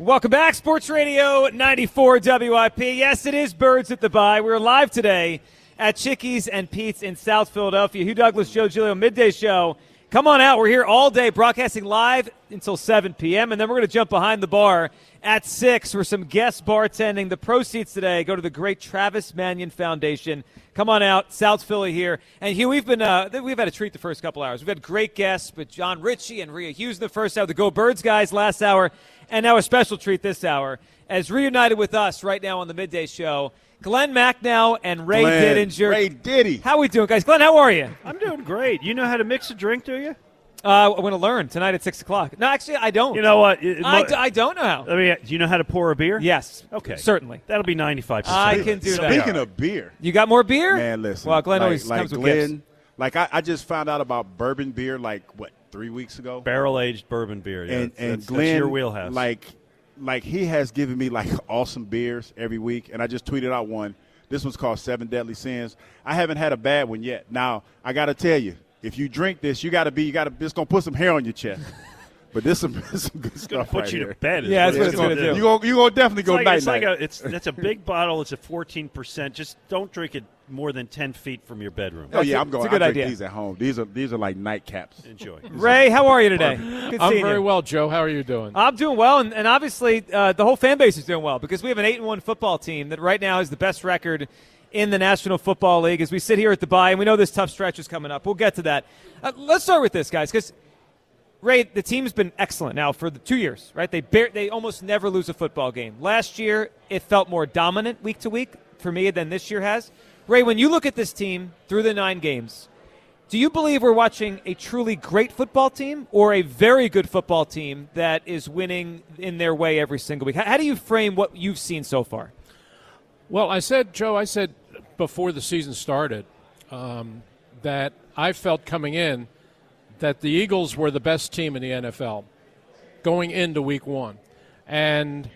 Welcome back, Sports Radio 94 WIP. Yes, it is Birds at the Bye. We're live today at Chickies and Pete's in South Philadelphia. Hugh Douglas, Joe Giglio, midday show. Come on out. We're here all day broadcasting live until 7 p.m. And then we're going to jump behind the bar at 6 for some guest bartending. The proceeds today go to the great Travis Manion Foundation. Come on out, South Philly here. And Hugh, we've been uh, we've had a treat the first couple hours. We've had great guests, but Jon Ritchie and Rhea Hughes in the first hour, the Go Birds guys last hour, and now a special treat this hour as reunited with us right now on the midday show. Glen Macnow and Ray Glen, Didinger. Ray Diddy. How are we doing, guys? Glen, how are you? I'm doing great. You know how to mix a drink, do you? Uh, I'm going to learn tonight at 6 o'clock. No, actually, I don't. You know what? It- I, mo- d- I don't know how. I mean, do you know how to pour a beer? Yes. Okay. Certainly. That'll be 95 percent I can do that. Speaking of beer, You got more beer? man, listen. Well, Glen like, always like comes with gifts. Like I, I just found out about bourbon beer like what three weeks ago, barrel aged bourbon beer. Yeah, and that's, and that's Glen your wheelhouse. Like, like he has given me like awesome beers every week, and I just tweeted out one. This one's called Seven Deadly Sins. I haven't had a bad one yet. Now I got to tell you, if you drink this, you got to be, you got to, it's gonna put some hair on your chest. But this some, this some good it's gonna stuff put right you here. to bed. Yeah, that's what it's gonna do. You gonna, you gonna definitely It's go like, night it's like a it's that's a big bottle. It's a 14 percent. Just don't drink it more than 10 feet from your bedroom. Oh yeah, I'm going. it's a good I drink idea. These at home. These are these are like nightcaps. Enjoy. Ray, how are you today? Good I'm very you. well, Joe. How are you doing? I'm doing well, and, and obviously uh, the whole fan base is doing well because we have an eight and one football team that right now is the best record in the National Football League. As we sit here at the bye, and we know this tough stretch is coming up. We'll get to that. Uh, let's start with this, guys, because Ray, the team's been excellent now for the two years, right? They bear, they almost never lose a football game. Last year, it felt more dominant week to week for me than this year has. Ray, when you look at this team through the nine games, do you believe we're watching a truly great football team or a very good football team that is winning in their way every single week? How, do you frame what you've seen so far? Well, I said, Joe, I said before the season started um, that I felt coming in that the Eagles were the best team in the NFL going into week one. And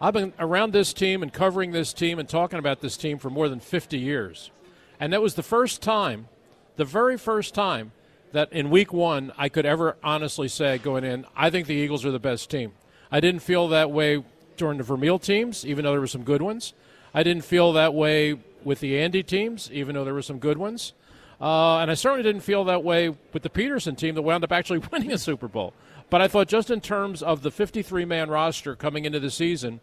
I've been around this team and covering this team and talking about this team for more than 50 years. And that was the first time, the very first time, that in week one I could ever honestly say going in, I think the Eagles are the best team. I didn't feel that way during the Vermeil teams, even though there were some good ones. I didn't feel that way with the Andy teams, even though there were some good ones. Uh, and I certainly didn't feel that way with the Pederson team that wound up actually winning a Super Bowl. But I thought, just in terms of the 53 man roster coming into the season,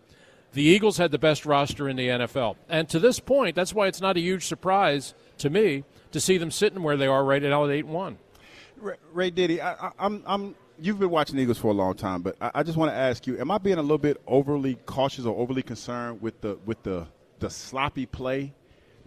the Eagles had the best roster in the NFL. And to this point, that's why it's not a huge surprise to me to see them sitting where they are right now at 8 1. Ray, Ray Diddy, I, I'm, I'm. You've been watching Eagles for a long time, but I, I just want to ask you: Am I being a little bit overly cautious or overly concerned with the with the the sloppy play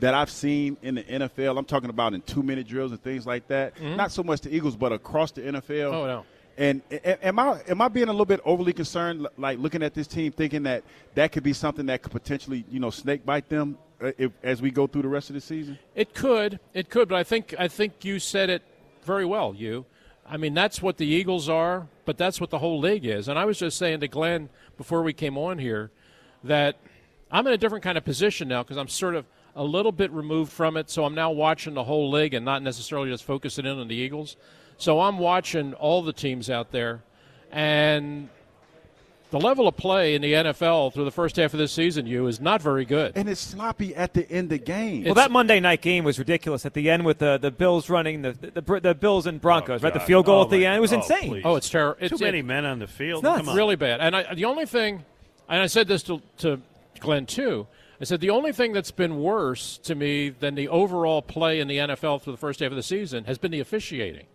that I've seen in the NFL? I'm talking about in two minute drills and things like that. Not so much the Eagles, but across the NFL. Oh, no. And am I am I being a little bit overly concerned, like looking at this team, thinking that that could be something that could potentially, you know, snake bite them uh, if, as we go through the rest of the season? It could, it could, but I think I think you said it very well. You, I mean, that's what the Eagles are, but that's what the whole league is. And I was just saying to Glen before we came on here that I'm in a different kind of position now because I'm sort of a little bit removed from it. So I'm now watching the whole league and not necessarily just focusing in on the Eagles. So I'm watching all the teams out there, and the level of play in the NFL through the first half of this season, you is not very good. And it's sloppy at the end of game. Well, that Monday night game was ridiculous at the end with the, the Bills running the, the the the Bills and Broncos, oh, right? The field goal Oh, at the my- end. It was oh, insane. please. Oh, it's terrible. Too It's many men on the field. nuts. Come on. really bad. And I, the only thing, and I said this to, to Glen too, I said the only thing that's been worse to me than the overall play in the NFL for the first half of the season has been the officiating.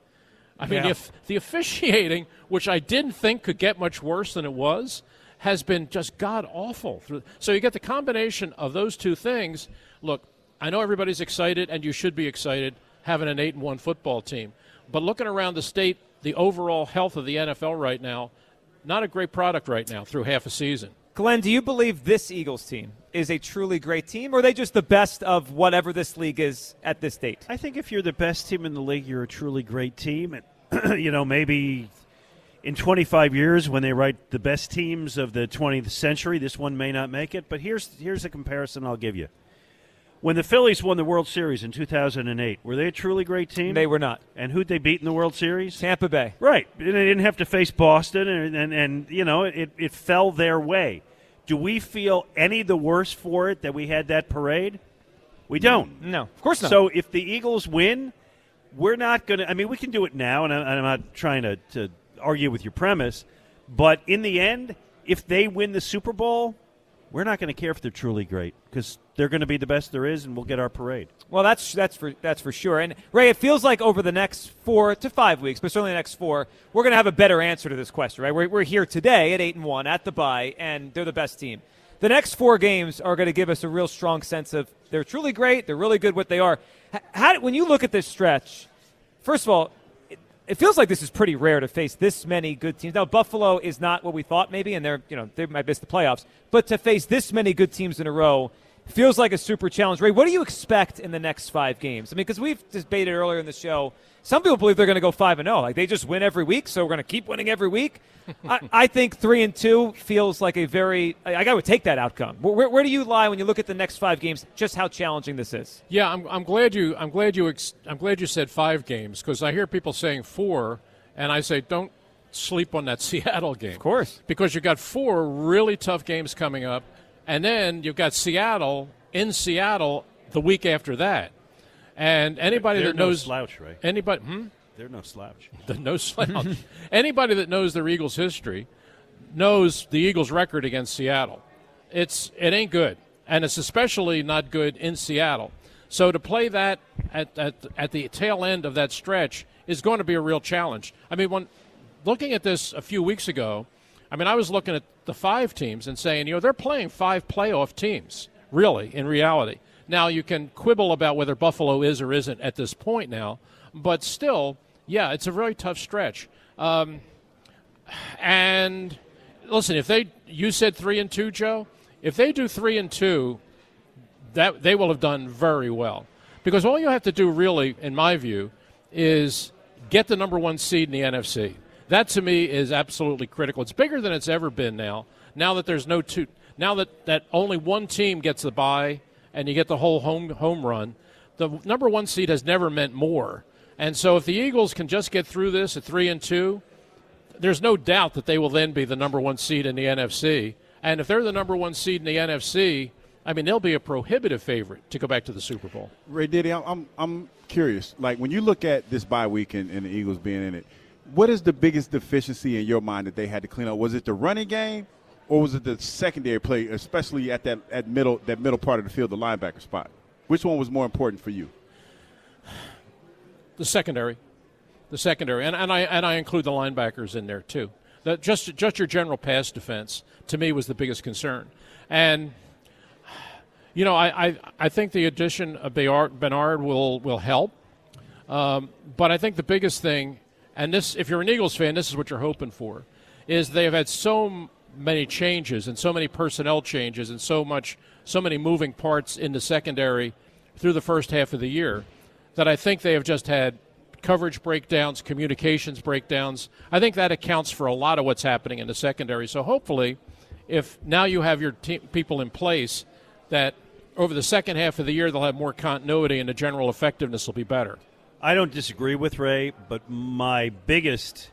I mean, Yeah. if the officiating, which I didn't think could get much worse than it was, has been just god awful. So you get the combination of those two things. Look, I know everybody's excited, and you should be excited having an eight and one football team. But looking around the state, the overall health of the NFL right now, not a great product right now through half a season. Glen, do you believe this Eagles team is a truly great team, or are they just the best of whatever this league is at this date? I think if you're the best team in the league, you're a truly great team. And, you know, maybe in 25 years when they write the best teams of the 20th century, this one may not make it. But here's here's a comparison I'll give you. When the Phillies won the World Series in 2008, were they a truly great team? They were not. And who'd they beat in the World Series? Tampa Bay. Right. And they didn't have to face Boston, and, and, and you know, it, it fell their way. Do we feel any the worse for it that we had that parade? We don't. No, of course not. So if the Eagles win, we're not going to. I mean, we can do it now, and I'm not trying to, to argue with your premise, but in the end, if they win the Super Bowl, we're not going to care if they're truly great because they're going to be the best there is, and we'll get our parade. Well, that's that's for that's for sure. And Ray, it feels like over the next four to five weeks, but certainly the next four, we're going to have a better answer to this question. Right? We're, we're here today at eight and one at the bye, and they're the best team. The next four games are going to give us a real strong sense of they're truly great. They're really good what they are. How, when you look at this stretch, first of all, it feels like this is pretty rare to face this many good teams. Now Buffalo is not what we thought maybe, and they're you know they might miss the playoffs, but to face this many good teams in a row feels like a super challenge. Ray, what do you expect in the next five games? I mean, because we've debated earlier in the show, some people believe they're going to go five and zero, oh. like they just win every week, so we're going to keep winning every week. I, I, think three and two feels like a very. I, I would take that outcome. Where, where, do you lie when you look at the next five games? Just how challenging this is. Yeah, I'm, I'm glad you. I'm glad you. Ex, I'm glad you said five games because I hear people saying four, and I say don't sleep on that Seattle game. Of course, because you've got four really tough games coming up, and then you've got Seattle in Seattle the week after that. And anybody They're that knows no slouch, right? Anybody, hmm? They're no slouch. The no slouch. anybody that knows their Eagles history knows the Eagles' record against Seattle. It's it ain't good, and it's especially not good in Seattle. So to play that at, at, at the tail end of that stretch is going to be a real challenge. I mean, when looking at this a few weeks ago, I mean, I was looking at the five teams and saying, you know, they're playing five playoff teams, really, in reality. Now, you can quibble about whether Buffalo is or isn't at this point now, but still, yeah, it's a very tough stretch. Um, and listen, if they, you said three and two, Joe, if they do three and two, that they will have done very well. Because all you have to do, really, in my view, is get the number one seed in the NFC. That to me is absolutely critical. It's bigger than it's ever been now. Now that there's no two, now that, that only one team gets the bye and you get the whole home home run. The number one seed has never meant more. And so if the Eagles can just get through this at three and two, there's no doubt that they will then be the number one seed in the NFC. And if they're the number one seed in the NFC, I mean they'll be a prohibitive favorite to go back to the Super Bowl. Ray Diddy, I'm I'm curious. Like when you look at this bye week and, and the Eagles being in it, what is the biggest deficiency in your mind that they had to clean up? Was it the running game? or was it the secondary play, especially at that at middle that middle part of the field, the linebacker spot? Which one was more important for you? The secondary, the secondary, and, and I and I include the linebackers in there too. That just just your general pass defense to me was the biggest concern, and you know I I, I think the addition of Bernard will will help, um, but I think the biggest thing, and this if you're an Eagles fan, this is what you're hoping for, is they have had so many changes and so many personnel changes and so much so many moving parts in the secondary through the first half of the year that I think they have just had coverage breakdowns, communications breakdowns. I think that accounts for a lot of what's happening in the secondary. So hopefully, if now you have your people in place, that over the second half of the year they'll have more continuity and the general effectiveness will be better. I don't disagree with Ray, but my biggest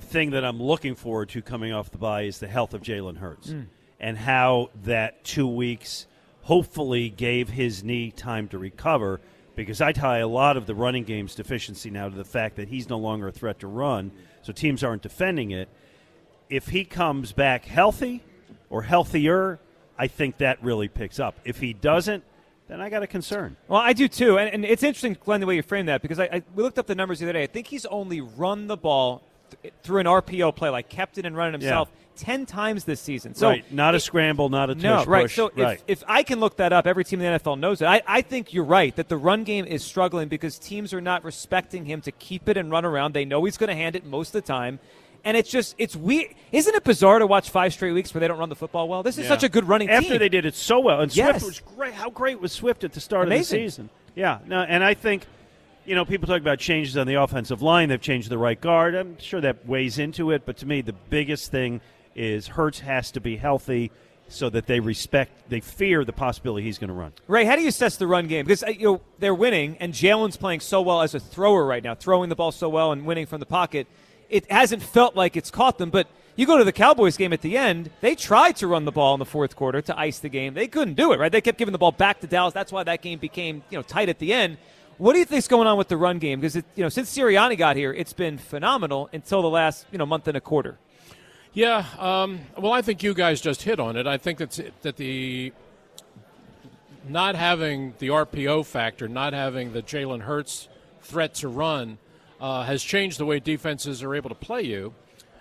thing that I'm looking forward to coming off the bye is the health of Jalen Hurts mm. and how that two weeks hopefully gave his knee time to recover. Because I tie a lot of the running game's deficiency now to the fact that he's no longer a threat to run, so teams aren't defending it. If he comes back healthy or healthier, I think that really picks up. If he doesn't, then I got a concern. Well, I do too, and, and it's interesting, Glen, the way you frame that because I, I, we looked up the numbers the other day. I think he's only run the ball through an RPO play, like kept it and run it himself. Yeah. Ten times this season, so right. not a scramble, not a no, right. So right. If, if I can look that up, every team in the NFL knows it. I, I think you're right that the run game is struggling because teams are not respecting him to keep it and run around. They know he's going to hand it most of the time, and it's just it's weird. Isn't it bizarre to watch five straight weeks where they don't run the football well? This is yeah. such a good running After team. they did it so well, and yes. Swift was great. How great was Swift at the start Amazing. of the season? Yeah, no, and I think you know, people talk about changes on the offensive line. They've changed the right guard. I'm sure that weighs into it, but to me, the biggest thing is Hurts has to be healthy. so that they respect, they fear the possibility he's going to run. Ray, how do you assess the run game? Because uh, you know they're winning, and Jalen's playing so well as a thrower right now, throwing the ball so well and winning from the pocket. It hasn't felt like it's caught them, but you go to the Cowboys game at the end, they tried to run the ball in the fourth quarter to ice the game. They couldn't do it, right? They kept giving the ball back to Dallas. That's why that game became, you know, tight at the end. What do you think's going on with the run game? Because you know, since Sirianni got here, it's been phenomenal until the last you know month and a quarter. Yeah, um, well, I think you guys just hit on it. I think that's that the not having the RPO factor, not having the Jalen Hurts threat to run, uh, has changed the way defenses are able to play you.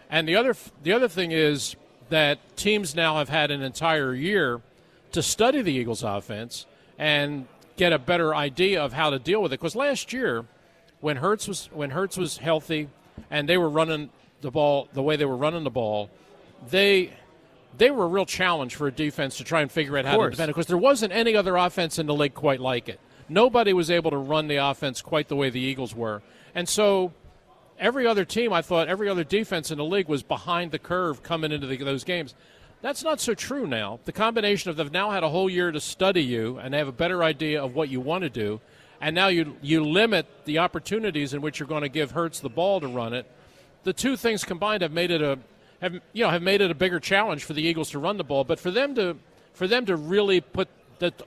And the other the other thing is that teams now have had an entire year to study the Eagles' offense and get a better idea of how to deal with it. Because last year, when Hurts was when Hurts was healthy and they were running the ball the way they were running the ball, they they were a real challenge for a defense to try and figure out how to defend it because there wasn't any other offense in the league quite like it. Nobody was able to run the offense quite the way the Eagles were. And so every other team, I thought, every other defense in the league was behind the curve coming into the, those games. That's not so true now. The combination of they've now had a whole year to study you and they have a better idea of what you want to do, and now you you limit the opportunities in which you're going to give Hurts the ball to run it. The two things combined have made it a have you know have made it a bigger challenge for the Eagles to run the ball, but for them to for them to really put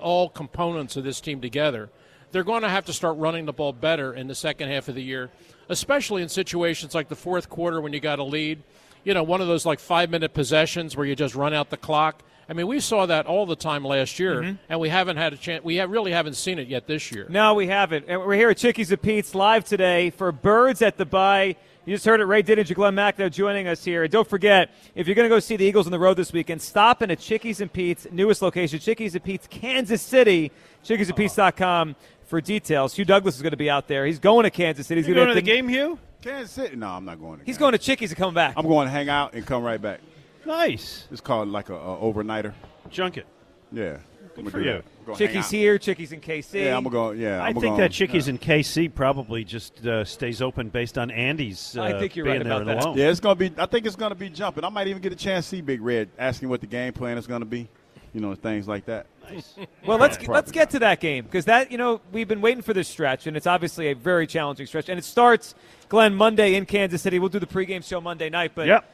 all components of this team together, they're going to have to start running the ball better in the second half of the year especially in situations like the fourth quarter when you got a lead. You know, one of those like five minute possessions where you just run out the clock. I mean, we saw that all the time last year, mm-hmm. and we haven't had a chance. We have, really haven't seen it yet this year. No, we haven't. And we're here at Chickies and Pete's live today for Birds at the Bye. You just heard it, Ray Didinger, Glen Macnow joining us here. And don't forget, if you're going to go see the Eagles on the road this weekend, stop in at Chickies and Pete's newest location, Chickies and Pete's, Kansas City. ChickiesandPete's.com for details. Hugh Douglas is going to be out there. He's going to Kansas City. He's going to the game, Hugh. Kansas City? No, I'm not going. To He's going to Chickies and come back. I'm going to hang out and come right back. Nice. It's called like a, a overnighter. Junket. Yeah. Good for you. Chickies here, Chickies in KC. Yeah, I'm going. Yeah, I'm I think that Chickies yeah. in KC probably just uh, stays open based on Andy's. Uh, I think you're right about that. Alone. Yeah, it's going to be. I think it's going to be jumping. I might even get a chance to see Big Red asking what the game plan is going to be. You know, things like that. Nice. well, let's get, let's get to that game because that you know we've been waiting for this stretch and it's obviously a very challenging stretch and it starts Glen Monday in Kansas City. We'll do the pregame show Monday night, but yep.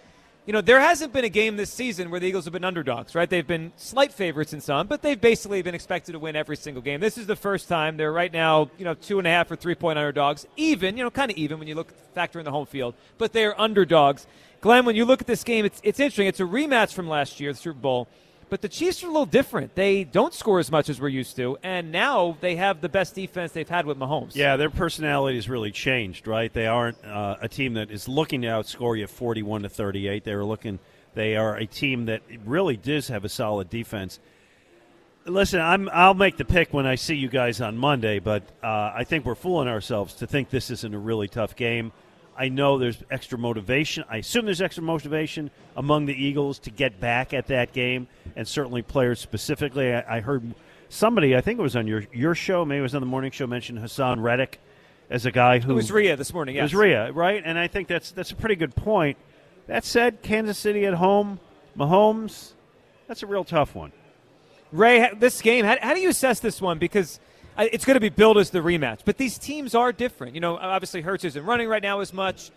you know there hasn't been a game this season where the Eagles have been underdogs, right? They've been slight favorites in some, but they've basically been expected to win every single game. This is the first time they're right now you know two and a half or three point underdogs, even you know kind of even when you look factor in the home field, but they're underdogs. Glen, when you look at this game, it's it's interesting. It's a rematch from last year, the Super Bowl. But the Chiefs are a little different. They don't score as much as we're used to, and now they have the best defense they've had with Mahomes. Yeah, their personality has really changed, right? They aren't uh, a team that is looking to outscore you 41 to 38. They are looking. They are a team that really does have a solid defense. Listen, I'm, I'll make the pick when I see you guys on Monday, but uh, I think we're fooling ourselves to think this isn't a really tough game. I know there's extra motivation. I assume there's extra motivation among the Eagles to get back at that game, and certainly players specifically. I, I heard somebody, I think it was on your your show, maybe it was on the morning show, mentioned Haason Reddick as a guy who it was Rhea this morning. Yes. It was Rhea, right? And I think that's that's a pretty good point. That said, Kansas City at home, Mahomes, that's a real tough one. Ray, this game, how, how do you assess this one? Because it's going to be billed as the rematch. But these teams are different. You know, obviously Hurts isn't running right now as much.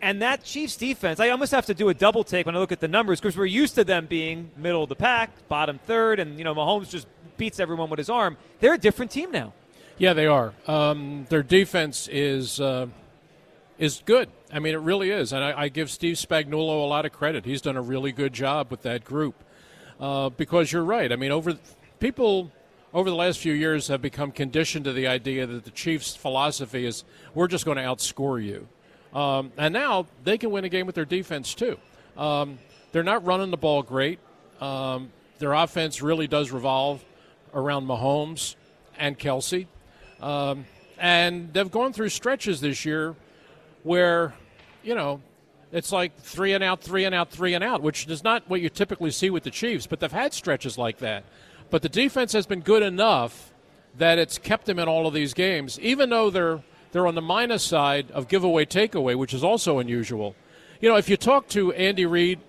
And that Chiefs defense, I almost have to do a double take when I look at the numbers because we're used to them being middle of the pack, bottom third, and, you know, Mahomes just beats everyone with his arm. They're a different team now. Yeah, they are. Um, their defense is uh, is good. I mean, it really is. And I, I, give Steve Spagnuolo a lot of credit. He's done a really good job with that group. Uh, because you're right. I mean, over people over the last few years have become conditioned to the idea that the Chiefs' philosophy is we're just going to outscore you. Um, and now they can win a game with their defense, too. Um, they're not running the ball great. Um, their offense really does revolve around Mahomes and Kelce. Um, and they've gone through stretches this year where, you know, it's like three and out, three and out, three and out, which is not what you typically see with the Chiefs, but they've had stretches like that. But the defense has been good enough that it's kept them in all of these games, even though they're they're on the minus side of giveaway takeaway, which is also unusual. You know, if you talk to Andy Reid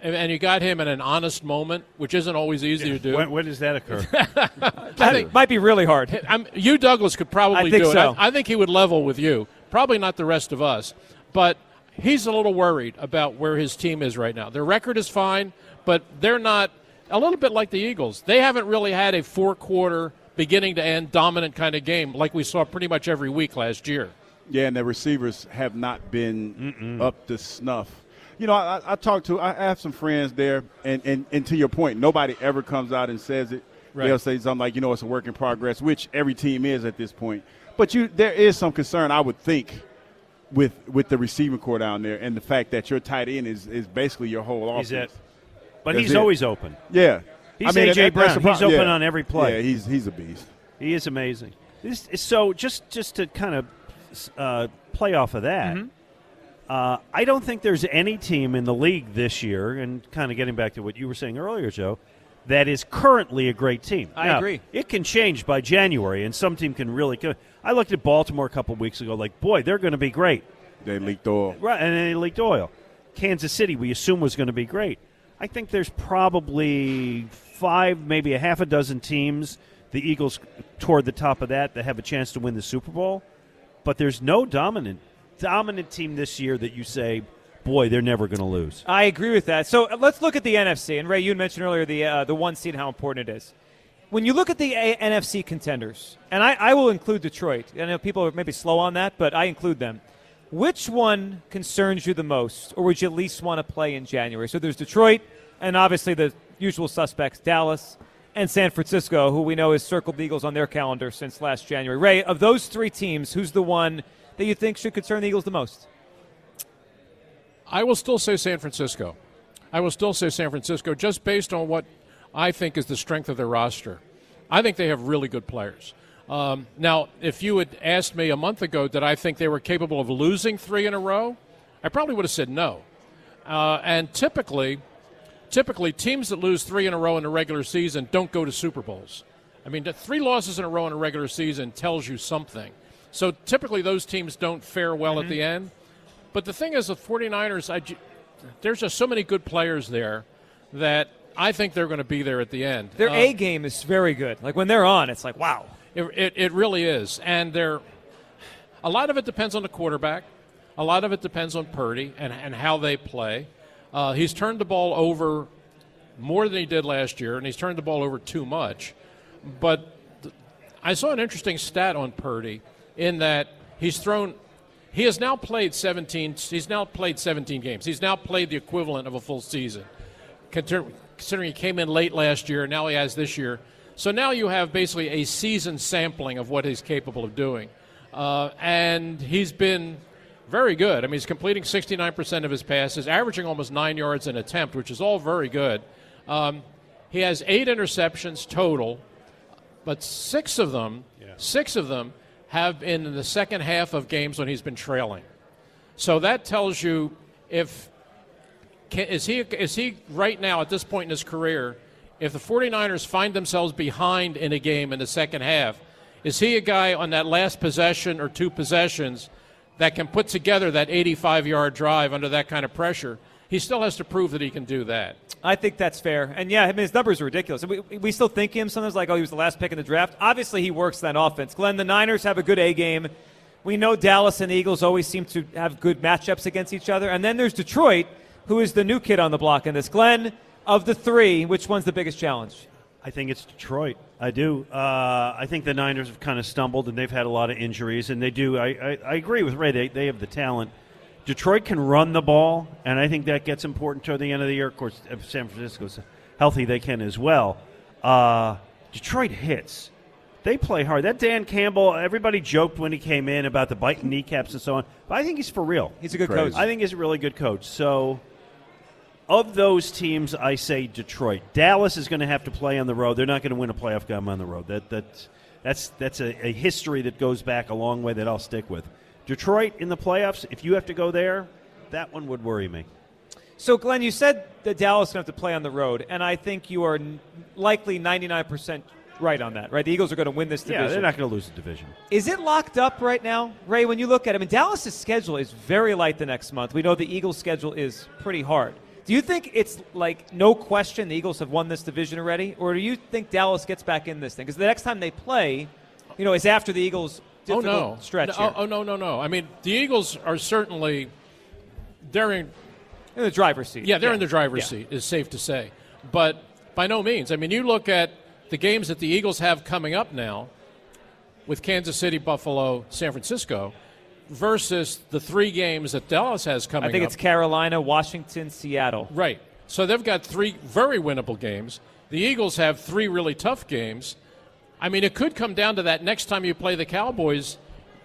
and- and you got him in an honest moment, which isn't always easy to do. When, when does that occur? I think Might be really hard. I'm, you Douglas could probably I think do it. so. I, I think he would level with you. Probably not the rest of us, but he's a little worried about where his team is right now. Their record is fine, but they're not. A little bit like the Eagles, they haven't really had a four-quarter, beginning to end, dominant kind of game like we saw pretty much every week last year. Yeah, and the receivers have not been up to snuff. You know, I, I talked to, I have some friends there, and, and, and to your point, nobody ever comes out and says it. Right. They'll say something like, you know, it's a work in progress, which every team is at this point. But you, there is some concern, I would think, with with the receiving corps down there, and the fact that your tight end is, is basically your whole offense. He's it. But That's he's it. always open. Yeah, He's I mean, A.J. that- that's the Brown. He's open yeah. on every play. Yeah, he's he's a beast. He is amazing. This, so just just to kind of uh, play off of that, Mm-hmm. uh, I don't think there's any team in the league this year, and kind of getting back to what you were saying earlier, Joe, that is currently a great team. I Now, agree. It can change by January, and some team can really. Go. I looked at Baltimore a couple weeks ago, like, boy, they're going to be great. They leaked oil. Right, and they leaked oil. Kansas City, we assume was going to be great. I think there's probably five, maybe a half a dozen teams. The Eagles toward the top of that that have a chance to win the Super Bowl, but there's no dominant dominant team this year that you say, boy, they're never going to lose. I agree with that. So uh, let's look at the NFC. And Ray, you mentioned earlier the uh, the one seed, how important it is. When you look at the A- NFC contenders, and I, I will include Detroit. I know people are maybe slow on that, but I include them. Which one concerns you the most, or would you least want to play in January? So there's Detroit, and obviously the usual suspects, Dallas and San Francisco, who we know has circled the Eagles on their calendar since last January. Ray, of those three teams, who's the one that you think should concern the Eagles the most? I will still say San Francisco. I will still say San Francisco just based on what I think is the strength of their roster. I think they have really good players. Um, now, if you had asked me a month ago that I think they were capable of losing three in a row, I probably would have said no. Uh, and typically, typically teams that lose three in a row in the regular season don't go to Super Bowls. I mean, three losses in a row in a regular season tells you something. So typically those teams don't fare well at the end. But the thing is, the 49ers, I, there's just so many good players there that I think they're going to be there at the end. Their Uh, A game is very good. Like when they're on, it's like wow. It, it, it really is. And they're, a lot of it depends on the quarterback. A lot of it depends on Purdy and, and how they play. Uh, he's turned the ball over more than he did last year, and he's turned the ball over too much. But th- I saw an interesting stat on Purdy in that he's thrown. He has now played 17. He's now played 17 games. He's now played the equivalent of a full season considering he came in late last year, and now he has this year. So now you have basically a season sampling of what he's capable of doing. Uh, and he's been very good. I mean, he's completing 69% of his passes, averaging almost nine yards an attempt, which is all very good. Um, he has eight interceptions total, but six of them, six of them have been in the second half of games when he's been trailing. So that tells you if can, is he is he right now at this point in his career if the 49ers find themselves behind in a game in the second half is he a guy on that last possession or two possessions that can put together that 85 yard drive under that kind of pressure he still has to prove that he can do that I think that's fair. And yeah, I mean, his numbers are ridiculous. We, we still think him sometimes like, oh, he was the last pick in the draft. Obviously, he works that offense. Glen, the Niners have a good A game. We know Dallas and the Eagles always seem to have good matchups against each other. And then there's Detroit, who is the new kid on the block in this. Glen, of the three, which one's the biggest challenge? I think it's Detroit. I do. Uh, I think the Niners have kind of stumbled, and they've had a lot of injuries, and they do. I, I, I agree with Ray. They, they have the talent. Detroit can run the ball, and I think that gets important toward the end of the year. Of course, if San Francisco's healthy, they can as well. Uh, Detroit hits. They play hard. That Dan Campbell, everybody joked when he came in about the biting kneecaps and so on, but I think he's for real. He's a good Crazy. coach. I think he's a really good coach. So, of those teams, I say Detroit. Dallas is going to have to play on the road. They're not going to win a playoff game on the road. That that's that's that's a, a history that goes back a long way that I'll stick with. Detroit in the playoffs. If you have to go there, that one would worry me. So, Glen, you said that Dallas is going to have to play on the road, and I think you are likely 99% right on that, right? The Eagles are going to win this division. Yeah, they're not going to lose the division. Is it locked up right now, Ray? When you look at it, I mean, Dallas' schedule is very light the next month. We know the Eagles' schedule is pretty hard. Do you think it's like no question the Eagles have won this division already, or do you think Dallas gets back in this thing? Because the next time they play, you know, is after the Eagles' Oh no! stretch. No, oh, oh no, no, no! I mean, the Eagles are certainly they're in. in the driver's seat. Yeah, they're in the driver's Yeah. seat. Is safe to say, but by no means. I mean, you look at the games that the Eagles have coming up now, with Kansas City, Buffalo, San Francisco, versus the three games that Dallas has coming. Up. I think up. it's Carolina, Washington, Seattle. Right. So they've got three very winnable games. The Eagles have three really tough games. I mean, it could come down to that next time you play the Cowboys,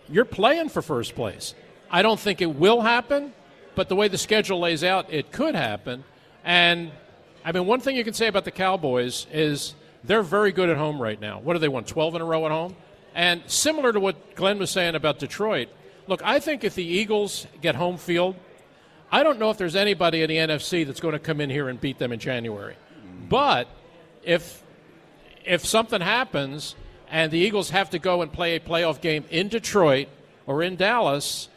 you're playing for first place. I don't think it will happen, but the way the schedule lays out, it could happen. And I mean, one thing you can say about the Cowboys is they're very good at home right now. What do they won? 12 in a row at home? And similar to what Glen was saying about Detroit, look, I think if the Eagles get home field, I don't know if there's anybody in the NFC that's going to come in here and beat them in January. But if if something happens and the Eagles have to go and play a playoff game in Detroit or in Dallas,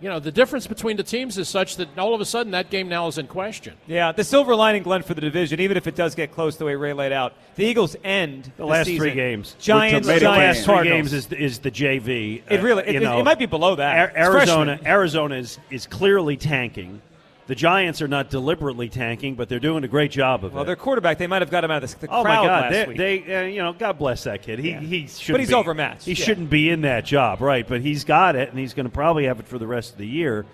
you know, the difference between the teams is such that all of a sudden that game now is in question. Yeah, the silver lining, Glen, for the division, even if it does get close the way Ray laid out, the Eagles end The last season. three games. Giants, With The Giants, last three games is is the JV. It really, Uh, it, you it- know, it might be below that. Ar- Arizona. Arizona is, is clearly tanking. The Giants are not deliberately tanking, but they're doing a great job of Well, it. Well, their quarterback, they might have got him out of the, the Oh crowd my God! last They, week. they uh, you know, God bless that kid. He Yeah. he should. But he's be, overmatched, He yeah. shouldn't be in that job, right? But he's got it, and he's going to probably have it for the rest of the year.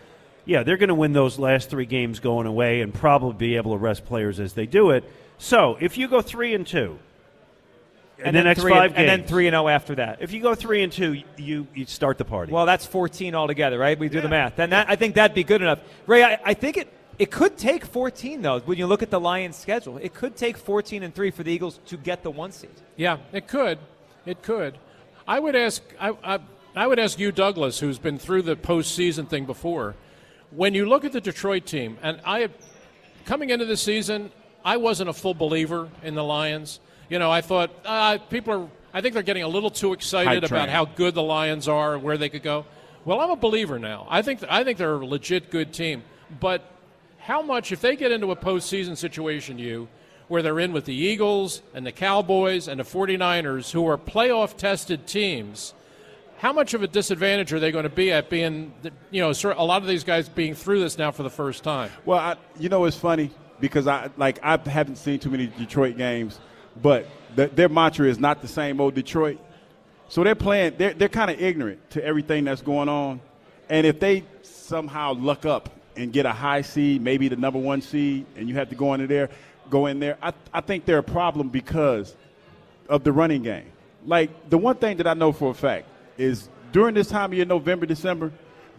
Yeah, they're going to win those last three games going away, and probably be able to rest players as they do it. So if you go three and two, and, the then next three, five and then three and zero after that. if you go three and two, you you start the party. Well, that's 14 altogether, right? We do the math. and that, I think that'd be good enough. Ray, I, I think it, it could take 14, though, when you look at the Lions' schedule. It could take 14 and 3 for the Eagles to get the one seed. Yeah, it could. It could. I would ask. I, I, I would ask you, Douglas, who's been through the postseason thing before. When you look at the Detroit team, and I, coming into the season, I wasn't a full believer in the Lions. You know, I thought uh, people are. I think they're getting a little too excited about how good the Lions are and where they could go. Well, I'm a believer now. I think I think they're a legit good team. But how much if they get into a postseason situation, you where they're in with the Eagles and the Cowboys and the 49ers, who are playoff tested teams, how much of a disadvantage are they going to be at being, you know, a lot of these guys being through this now for the first time? Well, I, you know, it's funny because I like I haven't seen too many Detroit games, but the, their mantra is not the same old Detroit. So they're playing. They're they're kind of ignorant to everything that's going on, and if they somehow luck up and get a high seed, maybe the number one seed, and you have to go into there, go in there, I I think they're a problem because of the running game. Like the one thing that I know for a fact is during this time of year, November, December,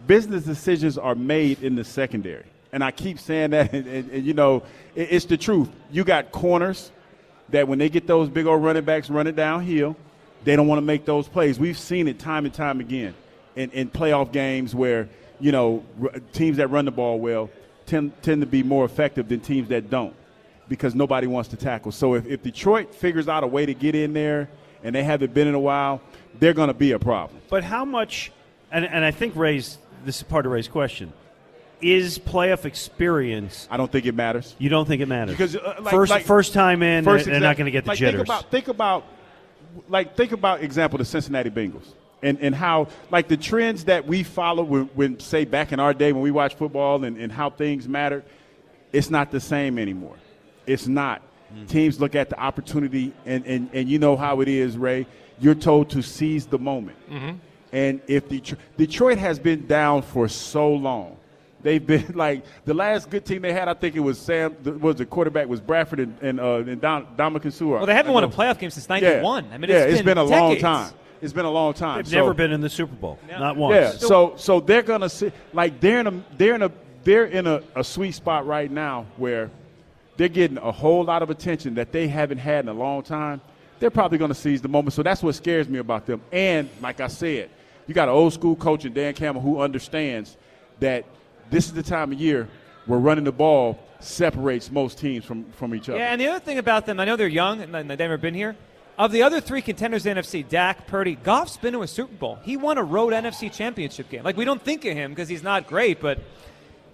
business decisions are made in the secondary. And I keep saying that, and, and, and, you know, it, it's the truth. You got corners that when they get those big old running backs running downhill, they don't want to make those plays. We've seen it time and time again in, in playoff games where, you know, r- teams that run the ball well tend, tend to be more effective than teams that don't because nobody wants to tackle. So if, if Detroit figures out a way to get in there and they haven't been in a while, they're going to be a problem. But how much, and, and I think Ray's, this is part of Ray's question, is playoff experience, I don't think it matters. you don't think it matters? Because uh, like, first, like- first time in, first they're not going to get the like, jitters. Think about, think about, like, think about example the Cincinnati Bengals and, and how like the trends that we follow when, when say back in our day when we watch football and, and how things mattered, it's not the same anymore. It's not. Teams look at the opportunity and, and, and you know how it is, Ray. You're told to seize the moment. And if Detroit, Detroit has been down for so long, they've been like the last good team they had. I think it was Sam. the- Was the quarterback was Bradford and and, uh, and Dom, Dominican Sewell. Well, they haven't won a playoff game since Yeah. 91. I mean, yeah, it's it's been, a long time. It's been a long time. They've So- never been in the Super Bowl, not once. yeah, so so they're gonna see like they're in a they're in a they're in a, a sweet spot right now where they're getting a whole lot of attention that they haven't had in a long time. They're probably gonna seize the moment. So that's what scares me about them. And like I said, you got an old school coach in Dan Campbell who understands that this is the time of year where running the ball separates most teams from, from each other. Yeah, and the other thing about them, I know they're young and they've never been here. Of the other three contenders in the NFC, Dak, Purdy, Goff's been to a Super Bowl. He won a road NFC championship game. Like, we don't think of him because he's not great, but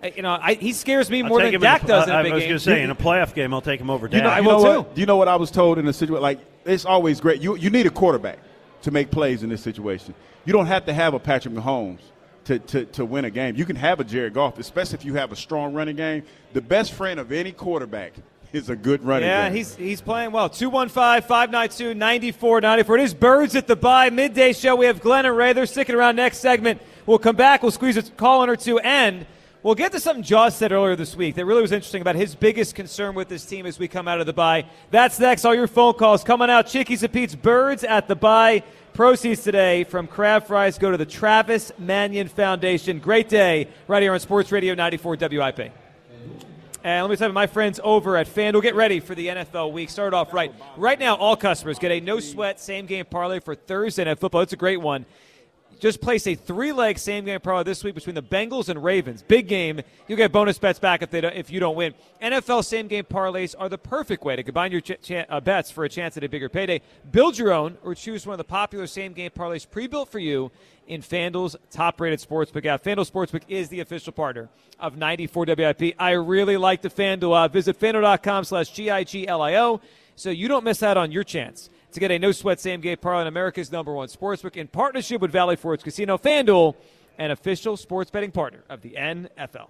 Uh, You know, I, he scares me more than him in Dak a- does in I, a big I was game. going to say, in a playoff game, I'll take him over You know, Dak. I you will know too. what? Do you know what I was told in a situation? Like it's always great. You you need a quarterback to make plays in this situation. You don't have to have a Patrick Mahomes to, to, to win a game. You can have a Jared Goff, especially if you have a strong running game. The best friend of any quarterback is a good running Yeah, game. he's he's playing well. 215 592 9494. It is Birds at the Bye midday show. We have Glen and Ray. They're sticking around next segment. We'll come back. We'll squeeze a call in or two. And we'll get to something Jaws said earlier this week that really was interesting about his biggest concern with this team as we come out of the bye. That's next. All your phone calls coming out. Chickies and Pete's Birds at the Bye. Proceeds today from crab fries go to the Travis Manion Foundation. Great day right here on Sports Radio 94 WIP. And let me tell you, my friends over at FanDuel, get ready for the NFL week. Start off right. Right now, all customers get a no sweat same game parlay for Thursday Night Football. It's a great one. Just place a three leg same game parlay this week between the Bengals and Ravens. Big game. You'll get bonus bets back if they don't, if you don't win. NFL same game parlays are the perfect way to combine your ch- ch- uh, bets for a chance at a bigger payday. Build your own or choose one of the popular same game parlays pre built for you in FanDuel's top rated sportsbook app. FanDuel Sportsbook is the official partner of 94 WIP. I really like the FanDuel. Visit FanDuel.com slash G-I-G-L-I-O so you don't miss out on your chance to get a no sweat same game parlay in America's number one sportsbook in partnership with Valley Forge Casino. FanDuel, an official sports betting partner of the NFL.